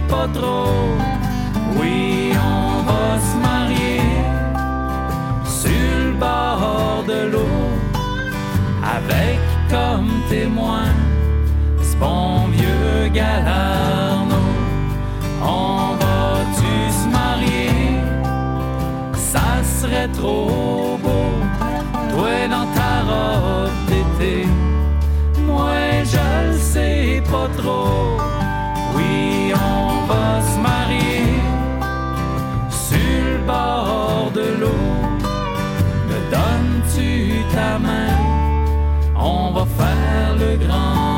pas trop. Oui, on va se marier sur le bord de l'eau, avec comme témoin ce bon vieux Galarno. On va-tu se marier? Ça serait trop beau, toi dans ta robe d'été. Moi, je le sais pas trop. Oui, on va se marier sur le bord de l'eau. Me donnes-tu ta main? On va faire le grand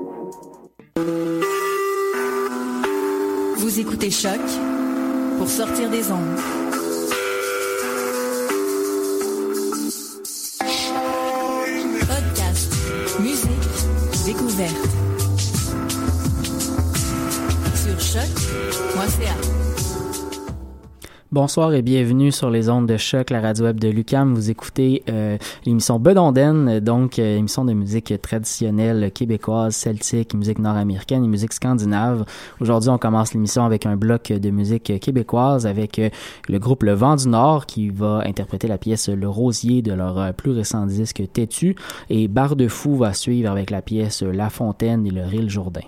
Vous écoutez Choc pour sortir des ondes. Bonsoir et bienvenue sur les ondes de choc, la radio web de Lucam. Vous écoutez euh, l'émission Bedonden, donc euh, émission de musique traditionnelle québécoise, celtique, musique nord-américaine et musique scandinave. Aujourd'hui, on commence l'émission avec un bloc de musique québécoise avec euh, le groupe Le Vent du Nord qui va interpréter la pièce Le Rosier de leur euh, plus récent disque Têtu et Barre de Fou va suivre avec la pièce La Fontaine et le Rille Jourdain.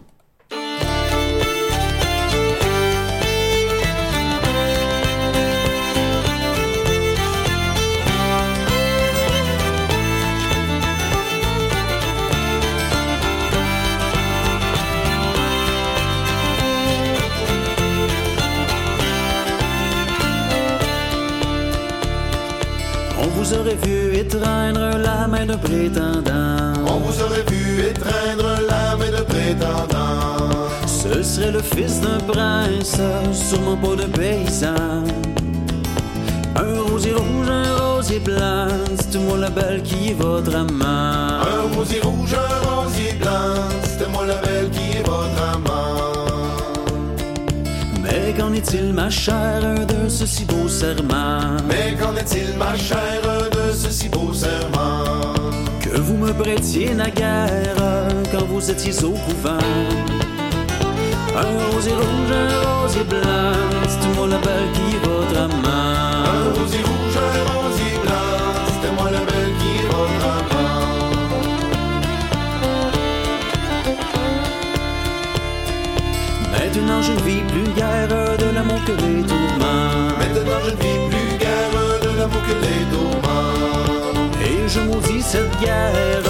Vous aurait vu étreindre la main de prétendant. On vous aurait vu étreindre la main de prétendant. Ce serait le fils d'un prince, sûrement pas de paysan. Un rosier rouge, un rosier blanc, dites-moi la belle qui est votre amant. Un rosier rouge, un rosier blanc, c'était moi la belle qui Mais qu'en est-il, ma chère, de ce si beau serment? Mais qu'en est-il, ma chère, de ce si beau serment? Que vous me prêtiez naguère quand vous étiez au couvent. Un rosier rouge, un rosier blanc, dites-moi la belle qui est votre amant. Un rosier rouge, un rosier blanc, je ne vis plus guère de l'amour que les tourments. Maintenant je ne vis plus guère de l'amour que les tourments. Et je maudis cette guerre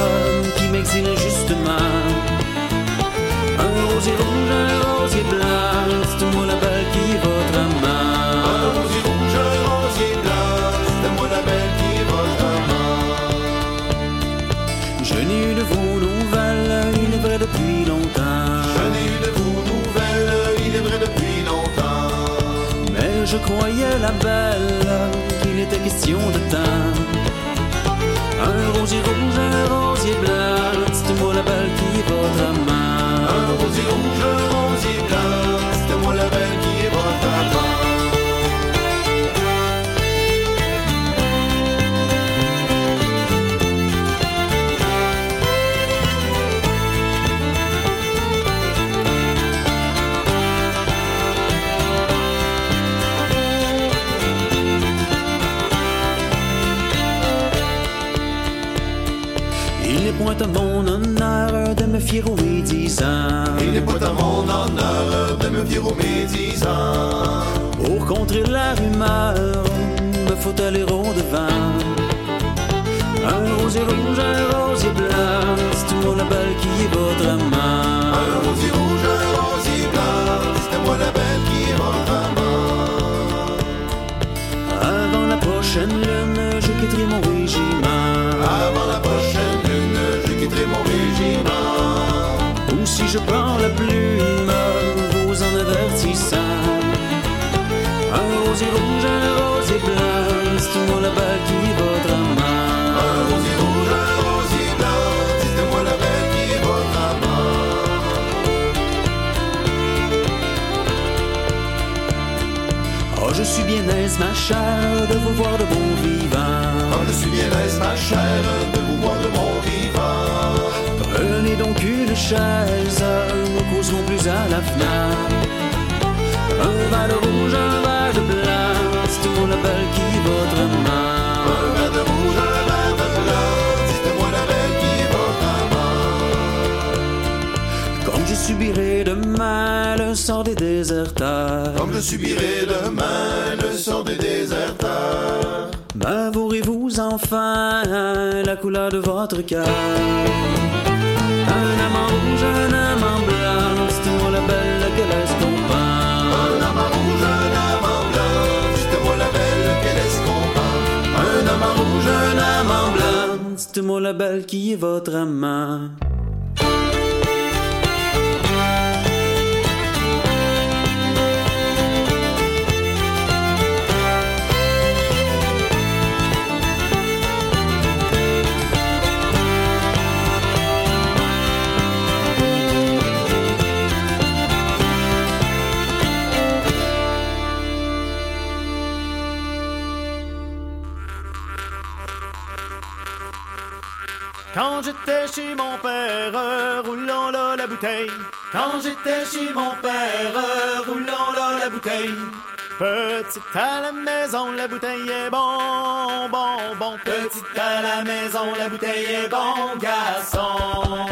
qui m'exile justement. Un rosier rouge, un rosier blanc, dites-moi la belle qui est votre amant. Un rosier rouge, un rosier blanc, c'était moi la belle qui est votre amant. Je n'ai eu de vos nouvelles, il est vrai depuis longtemps. Croyais la belle qu'il était question de temps. Un rosier rouge, un rosier blanc, dites-moi la belle qui est votre amant. Un rosier rouge, un rosier blanc, c'était moi la belle qui point à mon honneur de me fier aux médisants. Il n'est pas à mon honneur de me fier aux médisants. Pour contrer la rumeur, me faut aller au devant. Un rosier rouge, un rosier blanc, c'est tout mon label qui est votre amant. Un rosier rouge, un rosier blanc, c'était moi la la plume, vous en avertissant. Un rosier rouge, un rosier blanc, c'est mon label qui est votre amant. Un rosier rouge, un rosier blanc, c'était moi la belle qui est votre amant. Oh, je suis bien aise, ma chère, de vous voir de bon vivant. Oh, je suis bien aise, ma chère, de vous voir de mon vivant. Prenez donc une chaise, nous causerons plus à la fenêtre. Un verre de rouge, un verre de blanc, c'est mon label qui votre amant. Un verre de rouge, un verre de blanc, c'était moi la belle qui votre amant. Comme je subirai demain le sort des déserteurs. Comme je subirai demain le sort des déserteurs. M'avouerez-vous enfin la couleur de votre cœur Un amant rouge, un amant blanc, c'est moi la belle que laisse comprend. Un amant rouge, un amant blanc, c'était moi la belle qu'elle laisse comprendre. Un amant rouge, un amant blanc. C'est moi la belle qui est votre amant? J'étais chez mon père, roulant là la bouteille. Quand j'étais chez mon père, roulant là la bouteille. Petite à la maison, la bouteille est bon, bon, bon. Petite à la maison, la bouteille est bon, garçon.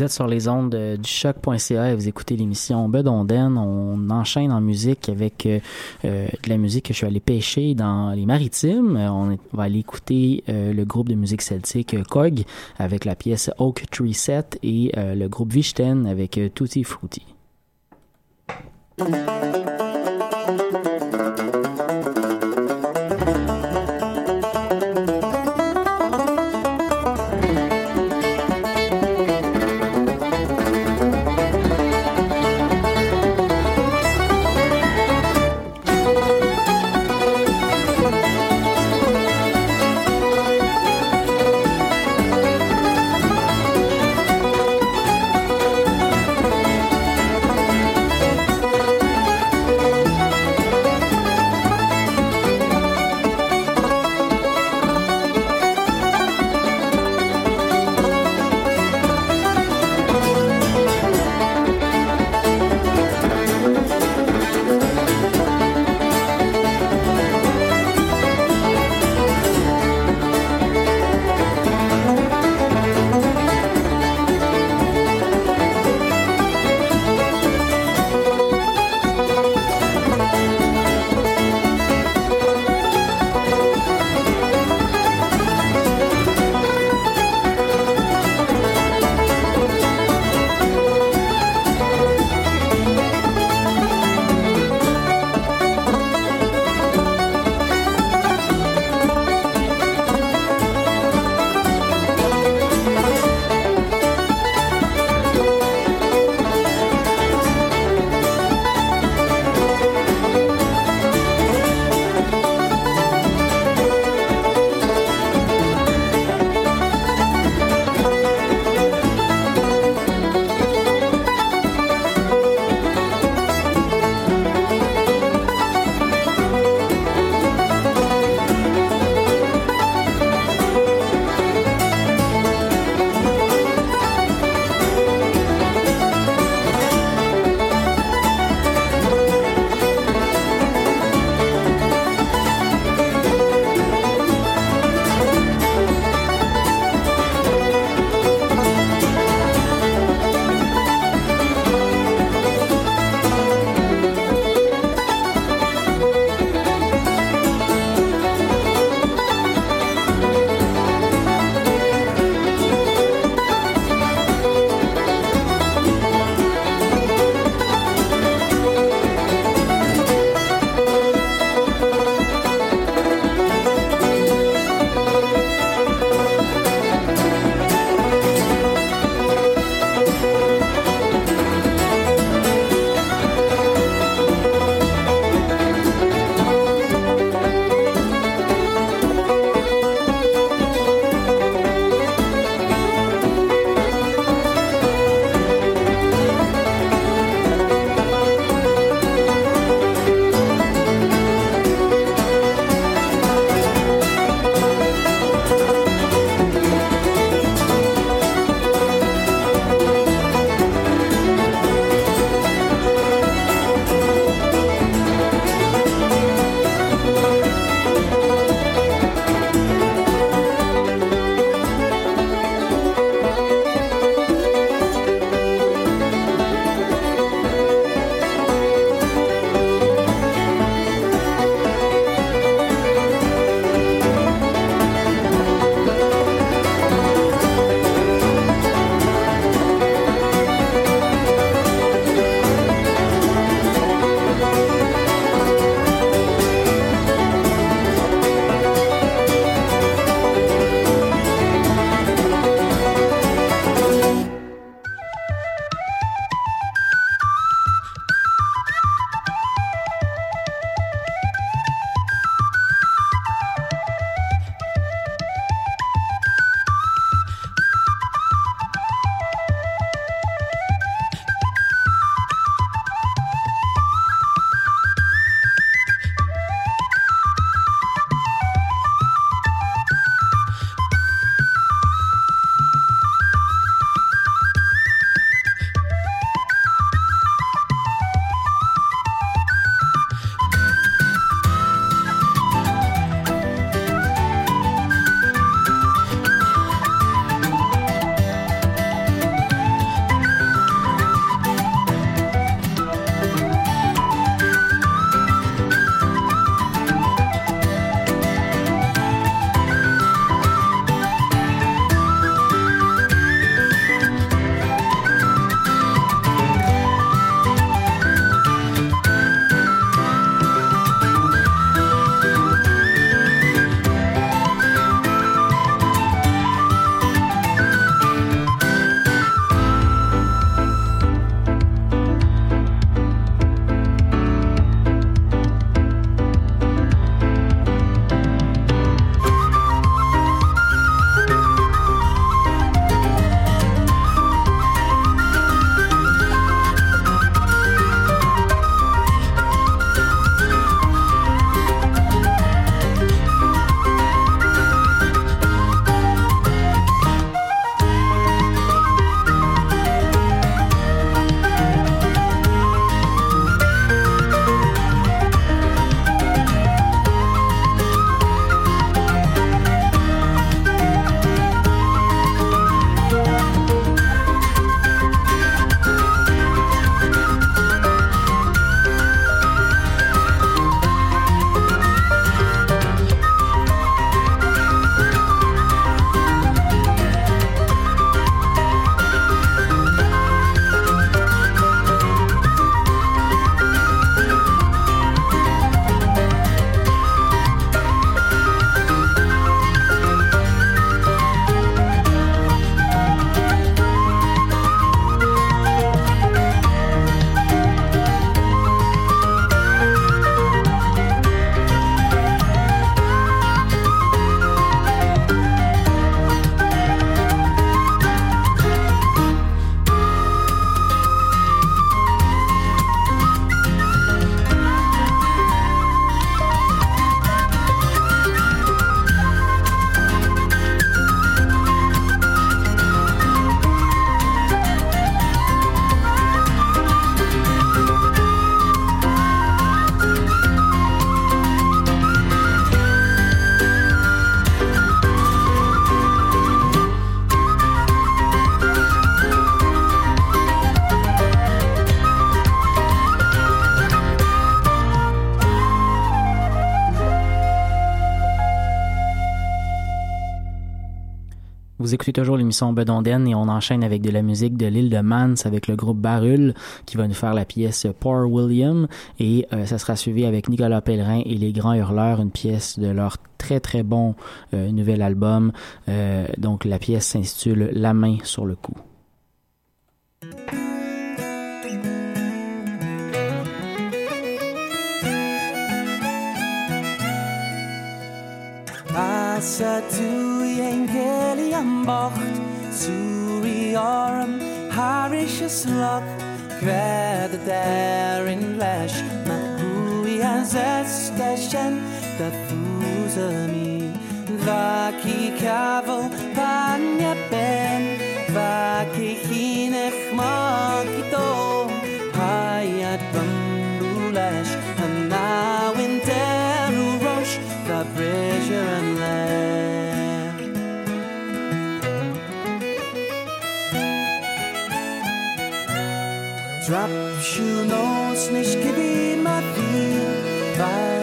Vous êtes sur les ondes du choc.ca et vous écoutez l'émission Bedonden. On enchaîne en musique avec euh, euh, de la musique que je suis allé pêcher dans les maritimes. On, va aller écouter euh, le groupe de musique celtique Cog avec la pièce Oak Tree Set et le groupe Vichten avec Tutti Frutti. Vous écoutez toujours l'émission Bedonden et on enchaîne avec de la musique de l'île de Mans avec le groupe Barul qui va nous faire la pièce Poor William et euh, ça sera suivi avec Nicolas Pellerin et les Grands Hurleurs, une pièce de leur très très bon euh, nouvel album. Euh, donc la pièce s'intitule La main sur le cou. anbacht Súíarm Harishes loch Gréad in darin leis na thuí an zeiste sin de fúsa mí Bhaí cehal banne ben Bhaí chinech má dó Haiad banú leis Drop your notes, nicht gib ihm viel, weil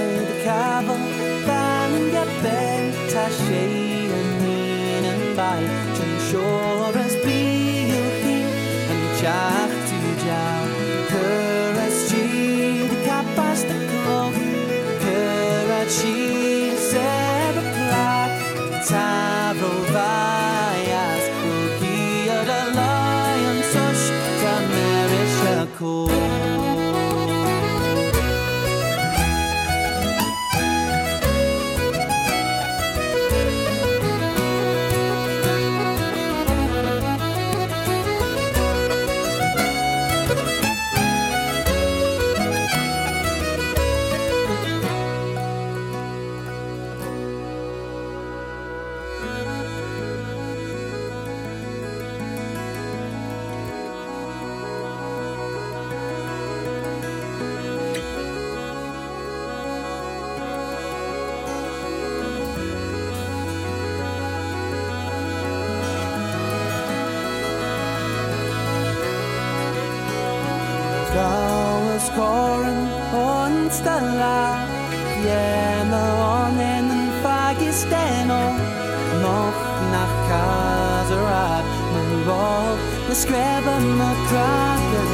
skräven och kraven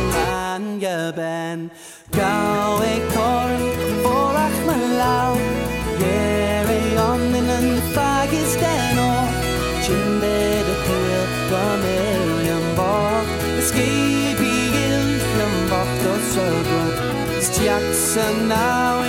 angeben. Gaue korn, vorachmelau, jere onninen fagisten och kindede till familjen bak. Skriv i ilflen bort och södra, stjaxen av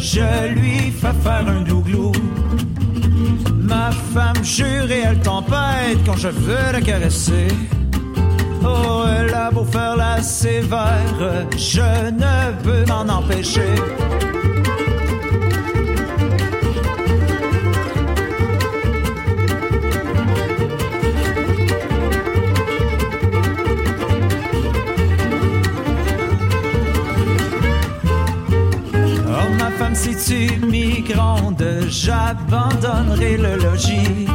je lui fais faire un glouglou. Ma femme jure et elle tempête quand je veux la caresser. Oh, elle a beau faire la sévère, je ne peux m'en empêcher. J'abandonnerai le logis.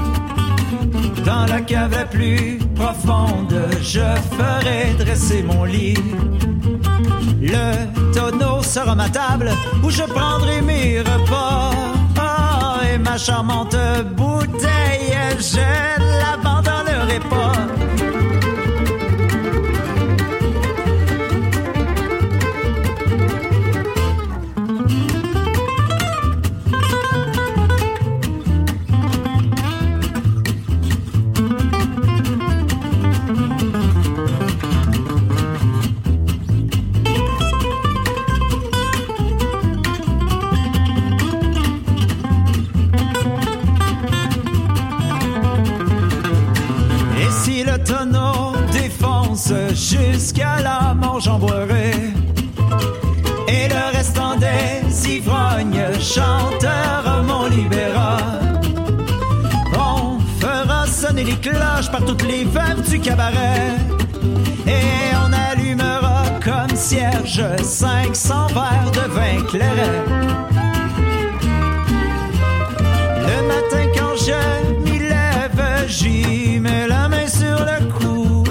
Dans la cave la plus profonde, je ferai dresser mon lit. Le tonneau sera ma table où je prendrai mes repas. Ah, et ma charmante bouteille, je ne l'abandonnerai pas. Toutes les veuves du cabaret. Et on allumera comme cierge 500 verres de vin clairet. Le matin quand je m'y lève, j'y mets la main sur le cou.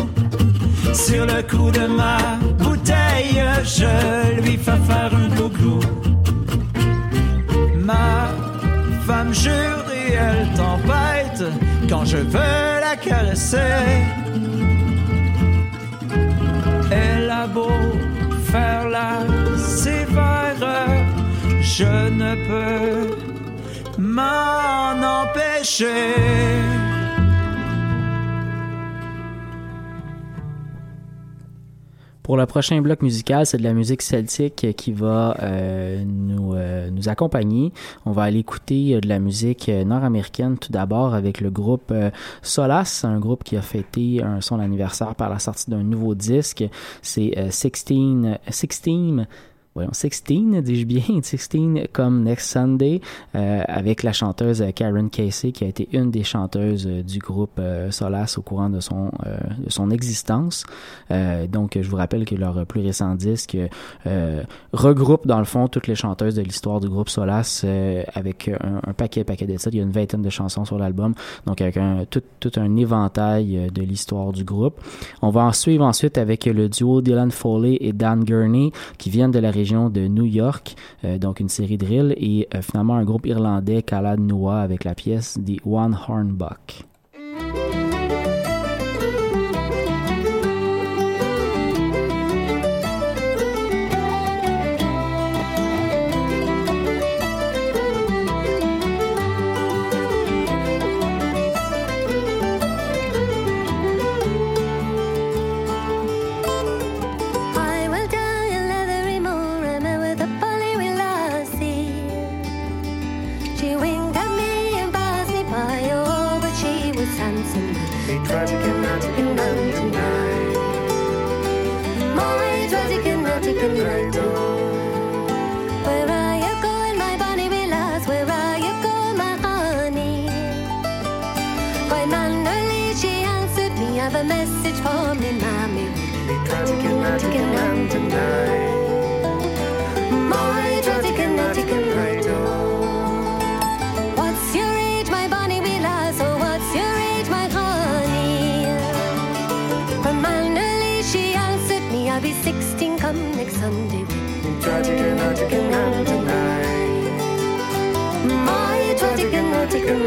Sur le cou de ma bouteille, je lui fais faire un glou-glou. Ma femme jure et elle tempête quand je veux Elle a beau faire la sévère, je ne peux m'en empêcher. Pour le prochain bloc musical, c'est de la musique celtique qui va euh, nous, euh, nous accompagner. On va aller écouter euh, de la musique euh, nord-américaine tout d'abord avec le groupe euh, Solace, un groupe qui a fêté un, son anniversaire par la sortie d'un nouveau disque. C'est euh, 16, 16 voyons, 16, dis-je bien, 16 comme Next Sunday, euh, avec la chanteuse euh, Karen Casey, qui a été une des chanteuses euh, du groupe euh, Solace au courant de son, euh, de son existence. Donc, je vous rappelle que leur plus récent disque regroupe, dans le fond, toutes les chanteuses de l'histoire du groupe Solace avec un, un paquet, paquet de. Il y a une vingtaine de chansons sur l'album, donc avec un, tout, tout un éventail de l'histoire du groupe. On va en suivre ensuite avec le duo Dylan Foley et Dan Gurney, qui viennent de la région de New York, euh, donc une série de drill, et euh, finalement un groupe irlandais, Calad Noah, avec la pièce The One Horn Buck. Be sixteen come next Sunday. Tragic and magic and tonight. My tragic and magic and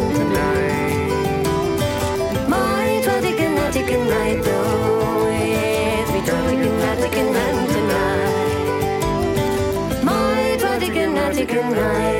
music and light.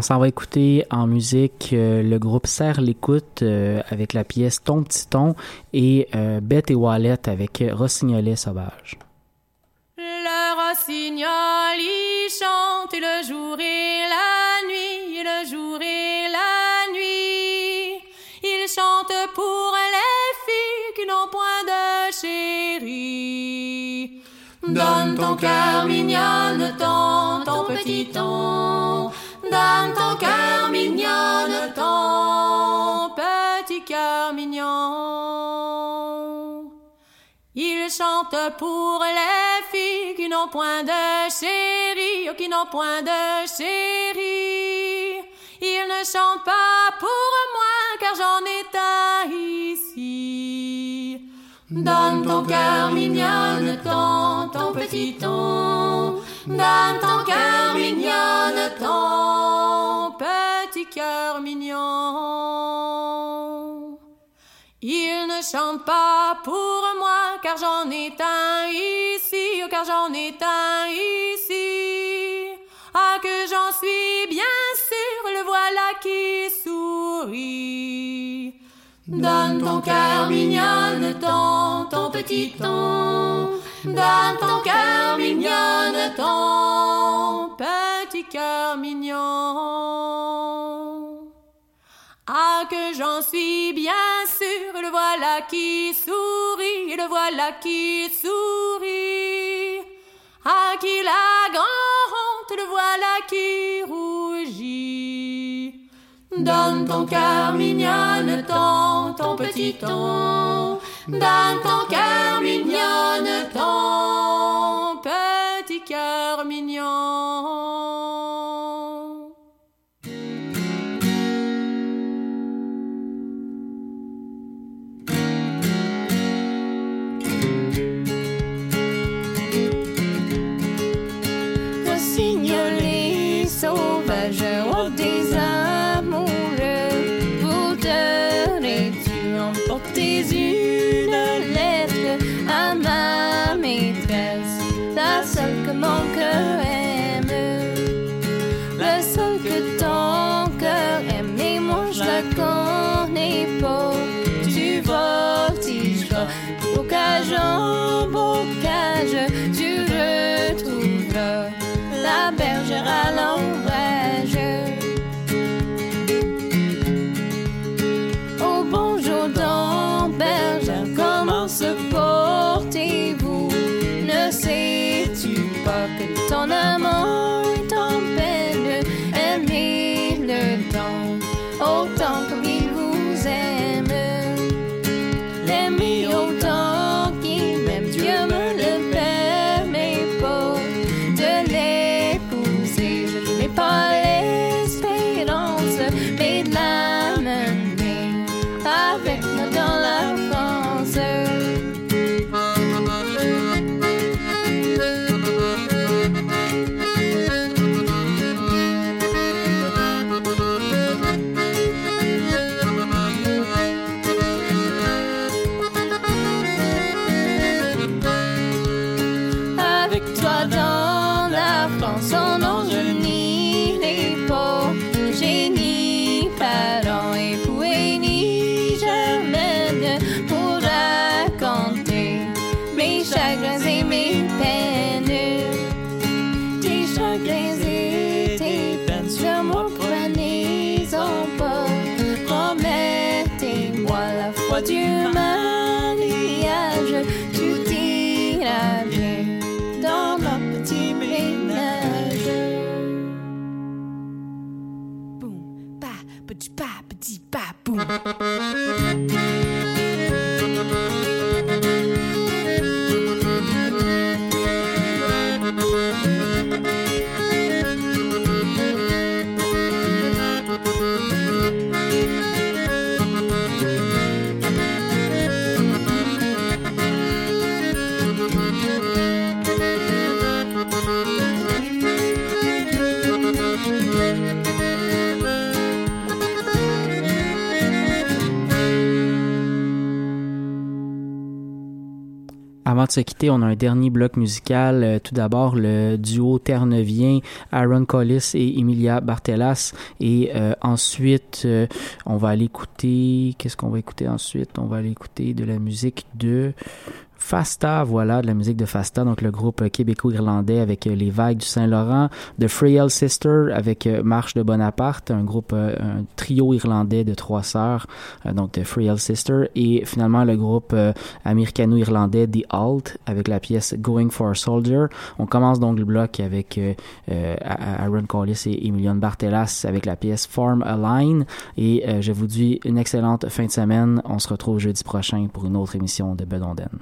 On s'en va écouter en musique euh, le groupe Serre l'écoute euh, avec la pièce Ton petit ton et euh, Bête et Wallet avec Rossignolet sauvage. Le rossignol, il chante le jour et la nuit, le jour et la nuit. Il chante pour les filles qui n'ont point de chéri. Donne ton cœur mignonne, ton, ton petit ton. Donne ton cœur mignonne, ton petit cœur mignon. Il chante pour les filles qui n'ont point de chéri, oh, qui n'ont point de chéri. Il ne chante pas pour moi, car j'en ai un ici. Donne ton cœur mignonne, ton, ton petit ton. Ton cœur ton petit cœur mignon. Il ne chante pas pour moi, car j'en ai un ici, oh, car j'en ai un ici. Ah, que j'en suis bien sûr, le voilà qui sourit. Donne ton cœur mignonne, ton, ton petit ton. Donne ton cœur mignonne, ton petit cœur mignon. Ah, que j'en suis bien sûr, le voilà qui sourit, le voilà qui sourit. Ah, qu'il a grand honte, le voilà qui rougit. Donne ton cœur mignonne, ton, ton petit ton. Donne ton cœur mignonne, ton petit cœur mignon. Se quitter, on a un dernier bloc musical. Euh, tout d'abord, le duo terre-neuvien Aaron Collis et Emilia Bartelas. Et euh, ensuite, euh, on va aller écouter... Qu'est-ce qu'on va écouter ensuite? On va aller écouter de la musique de... Fasta, voilà, de la musique de Fasta, donc le groupe québéco-irlandais avec euh, les Vagues du Saint-Laurent, The Frail Sister avec euh, Marche de Bonaparte, un groupe, euh, un trio irlandais de trois sœurs, donc The Frail Sister, et finalement le groupe américano-irlandais The Alt avec la pièce Going for a Soldier. On commence donc le bloc avec Aaron Collis et Emilion Bartelas avec la pièce Form a Line, et je vous dis une excellente fin de semaine. On se retrouve jeudi prochain pour une autre émission de Bedonden.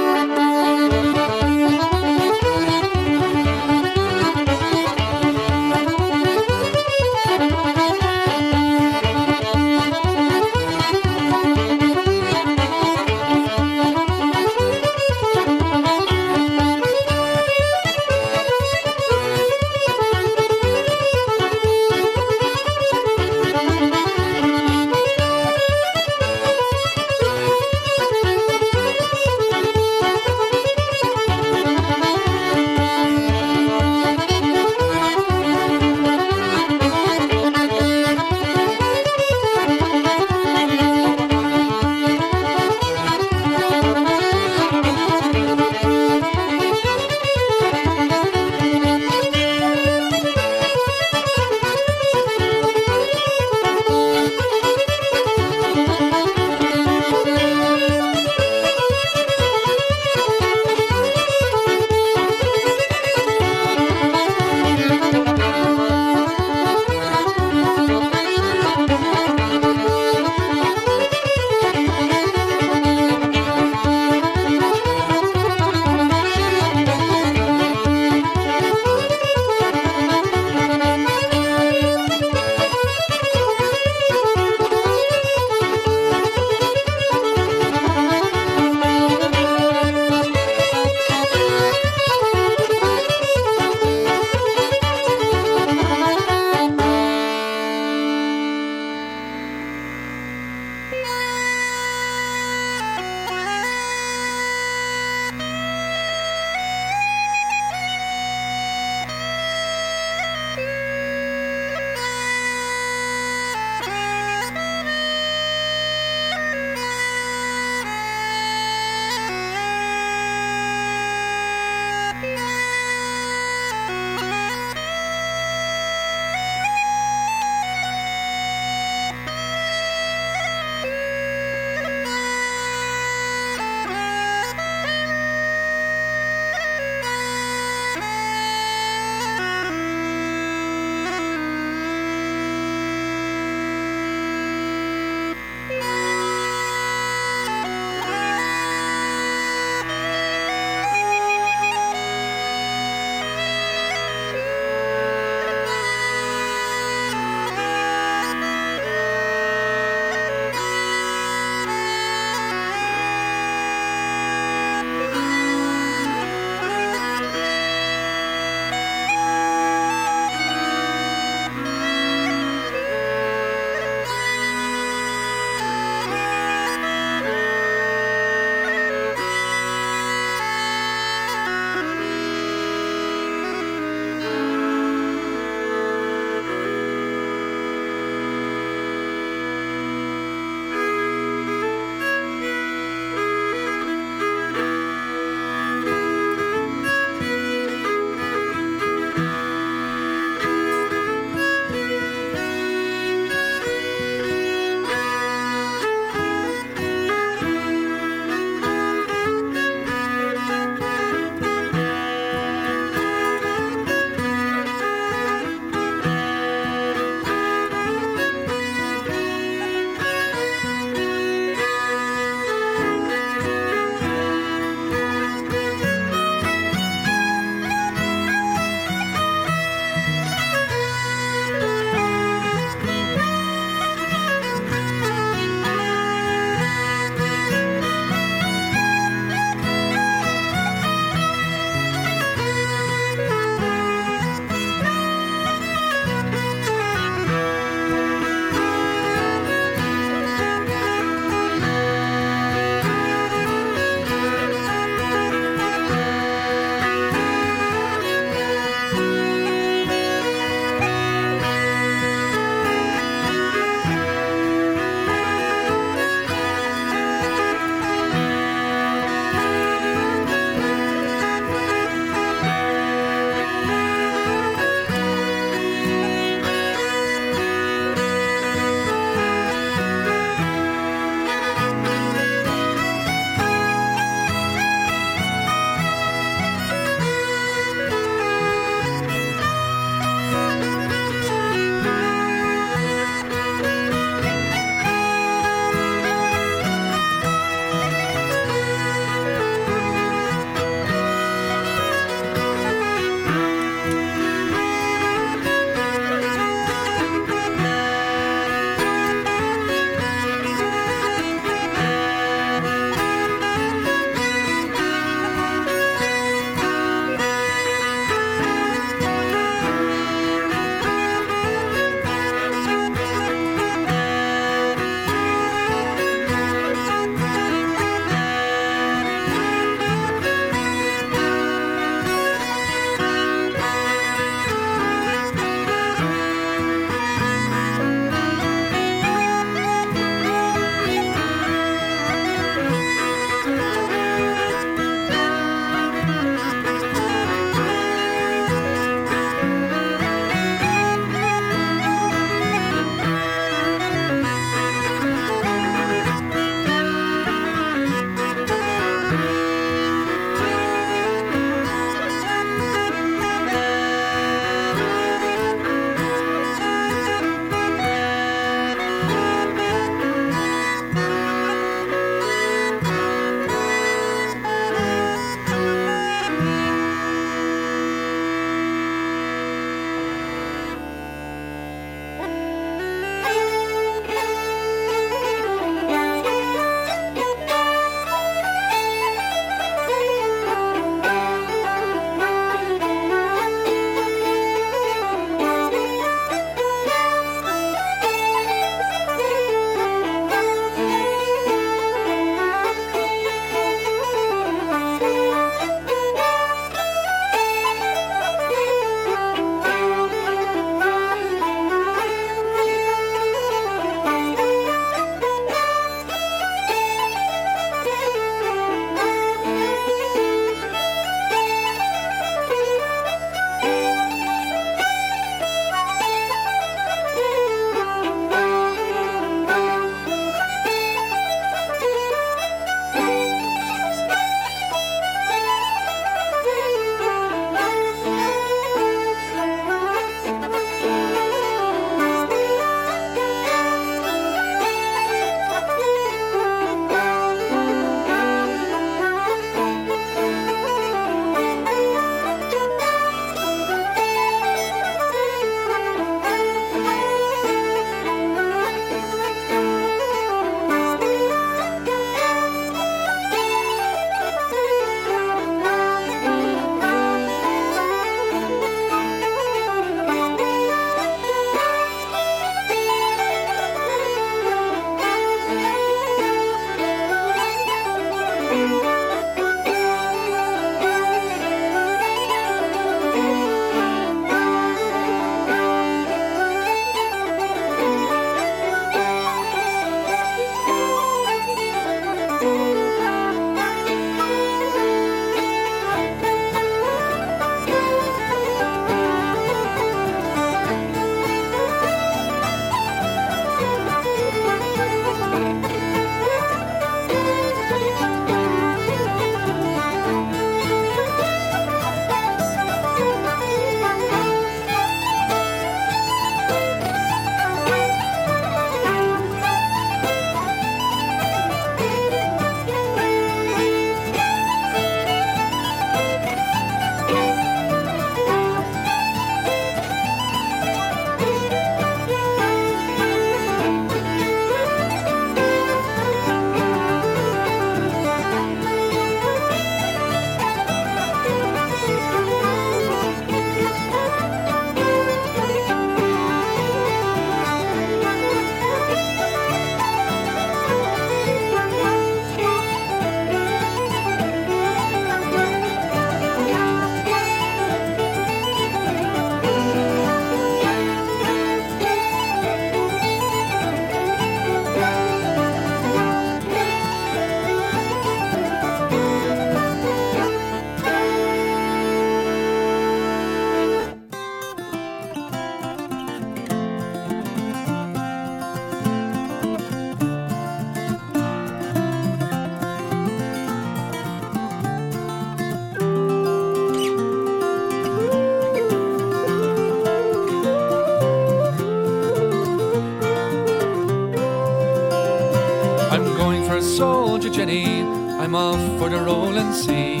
Off for the rolling sea.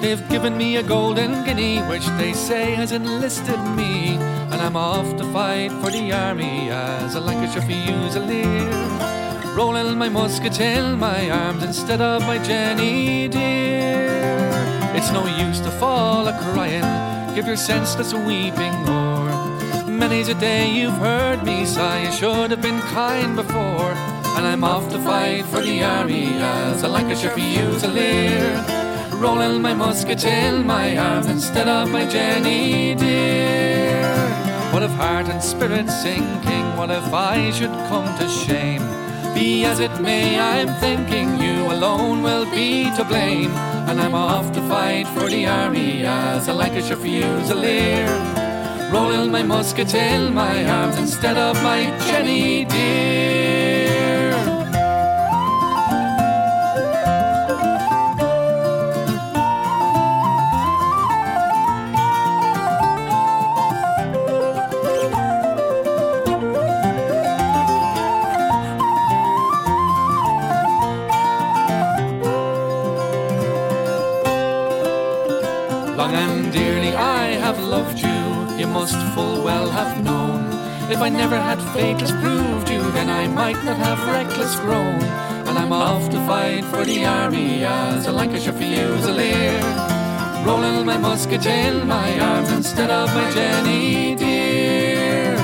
They've given me a golden guinea, which they say has enlisted me. And I'm off to fight for the army as a Lancashire Fusilier. Rolling my musket in my arms instead of my Jenny dear. It's no use to fall a crying, give your senseless weeping o'er. Many's a day you've heard me sigh, you should have been kind before. And I'm off to fight for the army as a Lancashire Fusilier. Rolling my musket in my arms instead of my Jenny dear. What if heart and spirit sinking? What if I should come to shame? Be as it may, I'm thinking you alone will be to blame. And I'm off to fight for the army as a Lancashire Fusilier. Rolling my musket in my arms instead of my Jenny dear. Full well have known. If I never had fateless proved you, then I might not have reckless grown. And I'm off to fight for the army as a Lancashire Fusilier. Rolling my musket in my arms instead of my Jenny dear.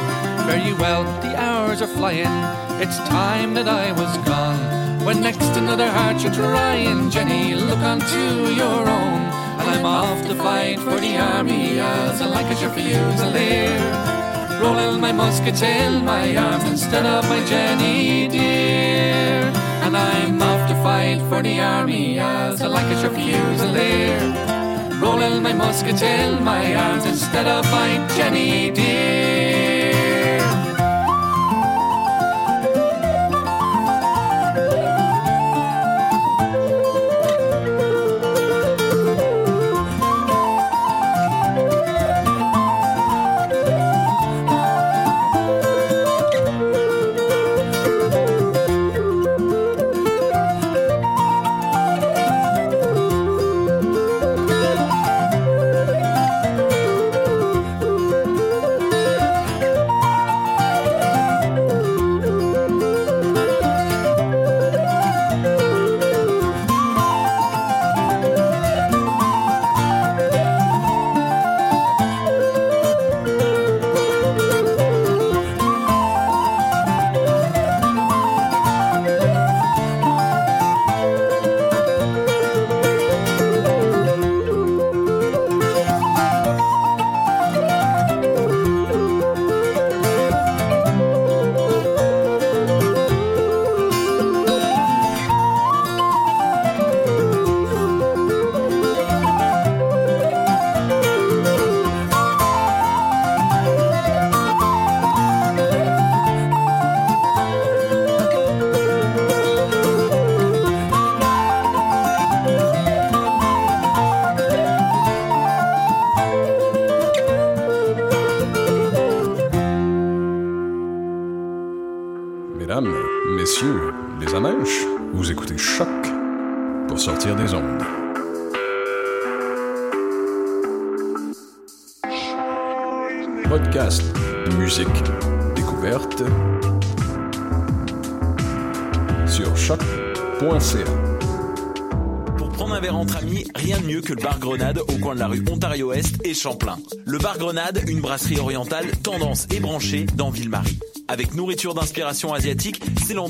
Very well, the hours are flying, it's time that I was gone. When next another heart you're trying, Jenny, look unto your own. I'm off to fight for the army as a Lancashire Fusilier. Rolling my musket in my arms instead of my Jenny dear. And I'm off to fight for the army as a Lancashire Fusilier. Rolling my musket in my arms instead of my Jenny dear. De la rue Ontario-Est et Champlain. Le bar Grenade, une brasserie orientale tendance et branchée dans Ville-Marie. Avec nourriture d'inspiration asiatique, c'est l'endroit